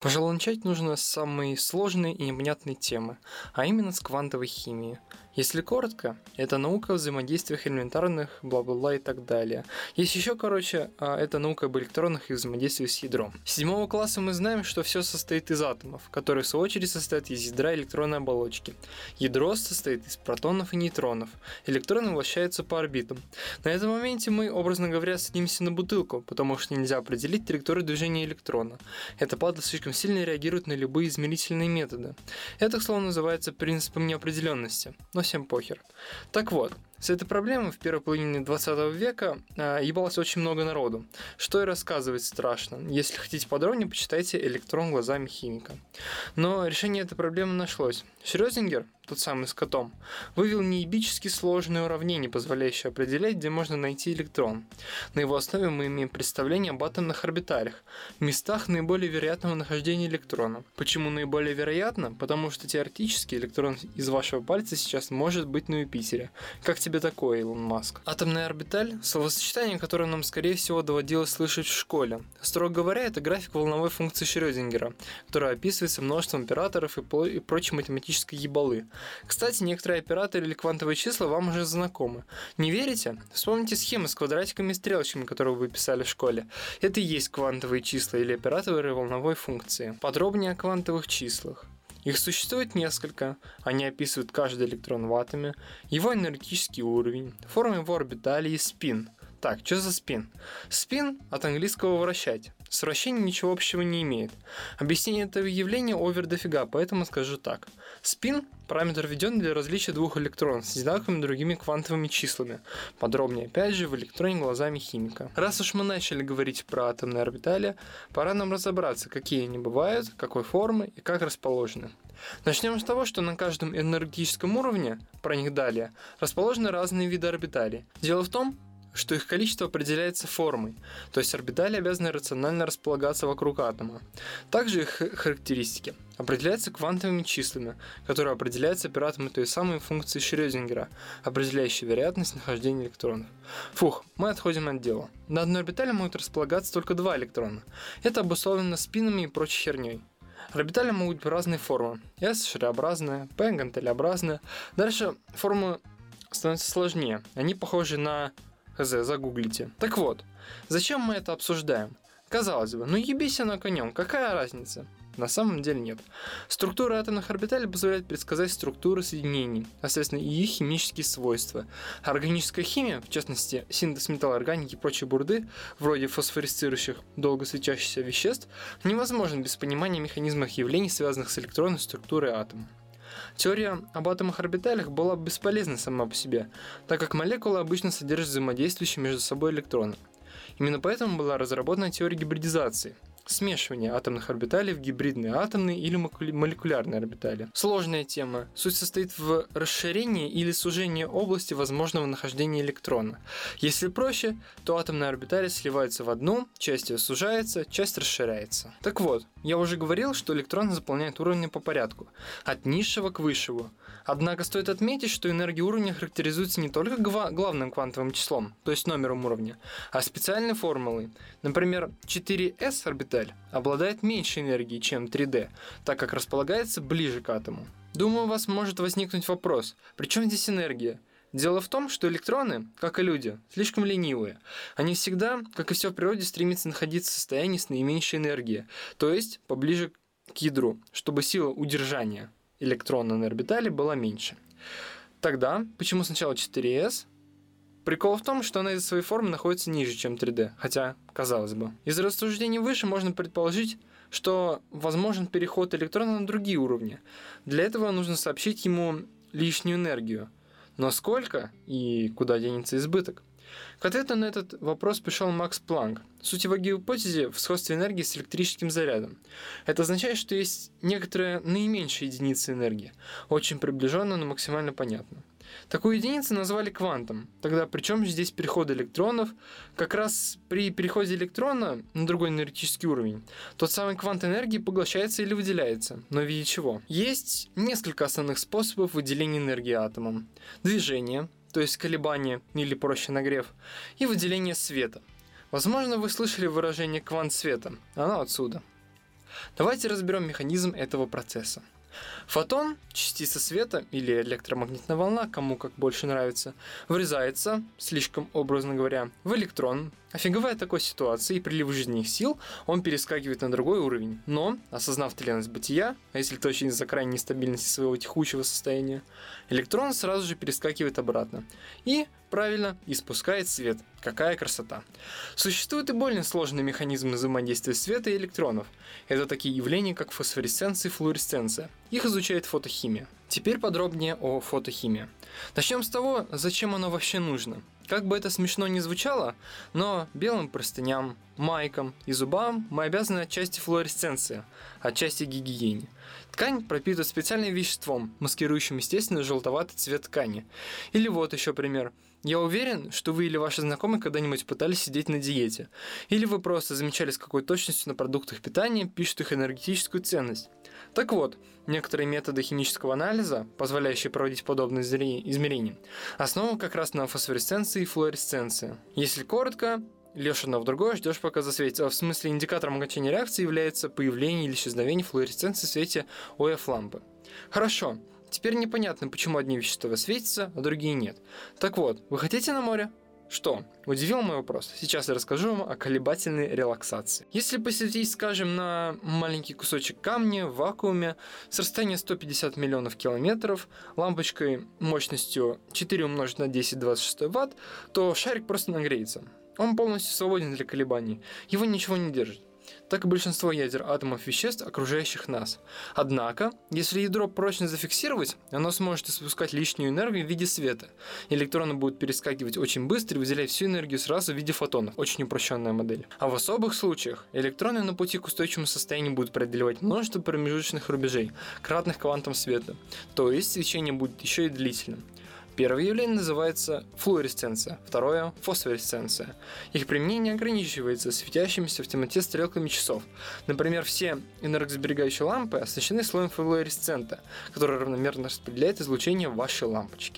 Пожалуй, начать нужно с самой сложной и непонятной темы, а именно с квантовой химии. Если коротко, это наука о взаимодействиях элементарных, бла-бла-бла и так далее. Есть еще, короче, а, это наука об электронах и взаимодействии с ядром. С седьмого класса мы знаем, что все состоит из атомов, которые в свою очередь состоят из ядра электронной оболочки. Ядро состоит из протонов и нейтронов. Электроны вращаются по орбитам. На этом моменте мы, образно говоря, садимся на бутылку, потому что нельзя определить траекторию движения электрона. Это падла слишком сильно реагирует на любые измерительные методы. Это, к слову, называется принципом неопределенности. Но всем похер. Так вот, с этой проблемой в первой половине 20 века э, ебалось очень много народу, что и рассказывать страшно. Если хотите подробнее, почитайте «Электрон глазами химика». Но решение этой проблемы нашлось. Шрёдингер, тот самый с котом, вывел неебически сложное уравнение, позволяющее определять, где можно найти электрон. На его основе мы имеем представление об атомных орбиталях, местах наиболее вероятного нахождения электрона. Почему наиболее вероятно? Потому что теоретически электрон из вашего пальца сейчас может быть на Юпитере. Как тебе такое, Илон Маск? Атомная орбиталь – словосочетание, которое нам, скорее всего, доводилось слышать в школе. Строго говоря, это график волновой функции Шрёдингера, которая описывается множеством операторов и, и прочей математической ебалы. Кстати, некоторые операторы или квантовые числа вам уже знакомы. Не верите? Вспомните схемы с квадратиками и стрелочками, которые вы писали в школе. Это и есть квантовые числа или операторы волновой функции. Подробнее о квантовых числах. Их существует несколько, они описывают каждый электрон в атоме, его энергетический уровень, форму его орбитали и спин. Так, что за спин? Спин от английского «вращать». С ничего общего не имеет. Объяснение этого явления овер дофига, поэтому скажу так. Спин – параметр введен для различия двух электронов с одинаковыми другими квантовыми числами. Подробнее, опять же, в электроне глазами химика. Раз уж мы начали говорить про атомные орбитали, пора нам разобраться, какие они бывают, какой формы и как расположены. Начнем с того, что на каждом энергетическом уровне, про них далее, расположены разные виды орбиталей. Дело в том, что их количество определяется формой, то есть орбитали обязаны рационально располагаться вокруг атома. Также их характеристики определяются квантовыми числами, которые определяются оператором той самой функции Шрёдингера, определяющей вероятность нахождения электронов. Фух, мы отходим от дела. На одной орбитали могут располагаться только два электрона. Это обусловлено спинами и прочей херней. Орбитали могут быть разной формы. S шарообразная, P гантелеобразная. Дальше формы становятся сложнее. Они похожи на Хз, загуглите. Так вот, зачем мы это обсуждаем? Казалось бы, ну ебись на конем, какая разница? На самом деле нет. Структура атомных орбиталей позволяет предсказать структуру соединений, а соответственно и их химические свойства. Органическая химия, в частности синтез металлоорганики и прочей бурды, вроде фосфорисцирующих долго светящихся веществ, невозможен без понимания механизмов явлений, связанных с электронной структурой атома. Теория об атомах-орбиталях была бесполезна сама по себе, так как молекулы обычно содержат взаимодействующие между собой электроны. Именно поэтому была разработана теория гибридизации – смешивание атомных орбиталей в гибридные атомные или молекулярные орбитали. Сложная тема. Суть состоит в расширении или сужении области возможного нахождения электрона. Если проще, то атомные орбитали сливаются в одну, часть ее сужается, часть расширяется. Так вот, я уже говорил, что электроны заполняют уровни по порядку, от низшего к высшему. Однако стоит отметить, что энергия уровня характеризуется не только главным квантовым числом, то есть номером уровня, а специальной формулой. Например, 4s орбиталь обладает меньшей энергией, чем 3D, так как располагается ближе к атому. Думаю, у вас может возникнуть вопрос, при чем здесь энергия? Дело в том, что электроны, как и люди, слишком ленивые. Они всегда, как и все в природе, стремятся находиться в состоянии с наименьшей энергией, то есть поближе к ядру, чтобы сила удержания электрона на орбитале была меньше. Тогда, почему сначала 4s, Прикол в том, что она из своей формы находится ниже, чем 3D, хотя, казалось бы. Из рассуждений выше можно предположить, что возможен переход электрона на другие уровни. Для этого нужно сообщить ему лишнюю энергию. Но сколько и куда денется избыток? К ответу на этот вопрос пришел Макс Планк. Суть его гипотезы в сходстве энергии с электрическим зарядом. Это означает, что есть некоторая наименьшая единица энергии, очень приближенная, но максимально понятна. Такую единицу назвали квантом. Тогда при чем здесь переход электронов? Как раз при переходе электрона на другой энергетический уровень, тот самый квант энергии поглощается или выделяется. Но в виде чего? Есть несколько основных способов выделения энергии атомом. Движение, то есть колебание или проще нагрев, и выделение света. Возможно, вы слышали выражение «квант света». Оно отсюда. Давайте разберем механизм этого процесса. Фотон, частица света или электромагнитная волна, кому как больше нравится, врезается, слишком образно говоря, в электрон, Офиговая такой ситуации и прилив жизненных сил, он перескакивает на другой уровень. Но, осознав тленность бытия, а если точнее из-за крайней нестабильности своего текущего состояния, электрон сразу же перескакивает обратно. И, правильно, испускает свет. Какая красота. Существуют и более сложные механизмы взаимодействия света и электронов. Это такие явления, как фосфоресценция и флуоресценция. Их изучает фотохимия. Теперь подробнее о фотохимии. Начнем с того, зачем оно вообще нужно. Как бы это смешно ни звучало, но белым простыням, майкам и зубам мы обязаны отчасти флуоресценции, отчасти гигиене. Ткань пропитывает специальным веществом, маскирующим естественный желтоватый цвет ткани. Или вот еще пример. Я уверен, что вы или ваши знакомые когда-нибудь пытались сидеть на диете. Или вы просто замечали, с какой точностью на продуктах питания пишут их энергетическую ценность. Так вот, некоторые методы химического анализа, позволяющие проводить подобные измерения, основаны как раз на фосфоресценции и флуоресценции. Если коротко, льешь одно в другое, ждешь пока засветится. В смысле индикатором окончания реакции является появление или исчезновение флуоресценции в свете ОФ-лампы. Хорошо, теперь непонятно, почему одни вещества светятся, а другие нет. Так вот, вы хотите на море? Что? Удивил мой вопрос? Сейчас я расскажу вам о колебательной релаксации. Если посветить, скажем, на маленький кусочек камня в вакууме с расстояния 150 миллионов километров лампочкой мощностью 4 умножить на 10 26 ватт, то шарик просто нагреется. Он полностью свободен для колебаний. Его ничего не держит так и большинство ядер атомов веществ, окружающих нас. Однако, если ядро прочно зафиксировать, оно сможет испускать лишнюю энергию в виде света. Электроны будут перескакивать очень быстро и выделять всю энергию сразу в виде фотонов. Очень упрощенная модель. А в особых случаях электроны на пути к устойчивому состоянию будут преодолевать множество промежуточных рубежей, кратных квантам света. То есть свечение будет еще и длительным. Первое явление называется флуоресценция, второе – фосфоресценция. Их применение ограничивается светящимися в темноте стрелками часов. Например, все энергосберегающие лампы оснащены слоем флуоресцента, который равномерно распределяет излучение в вашей лампочке.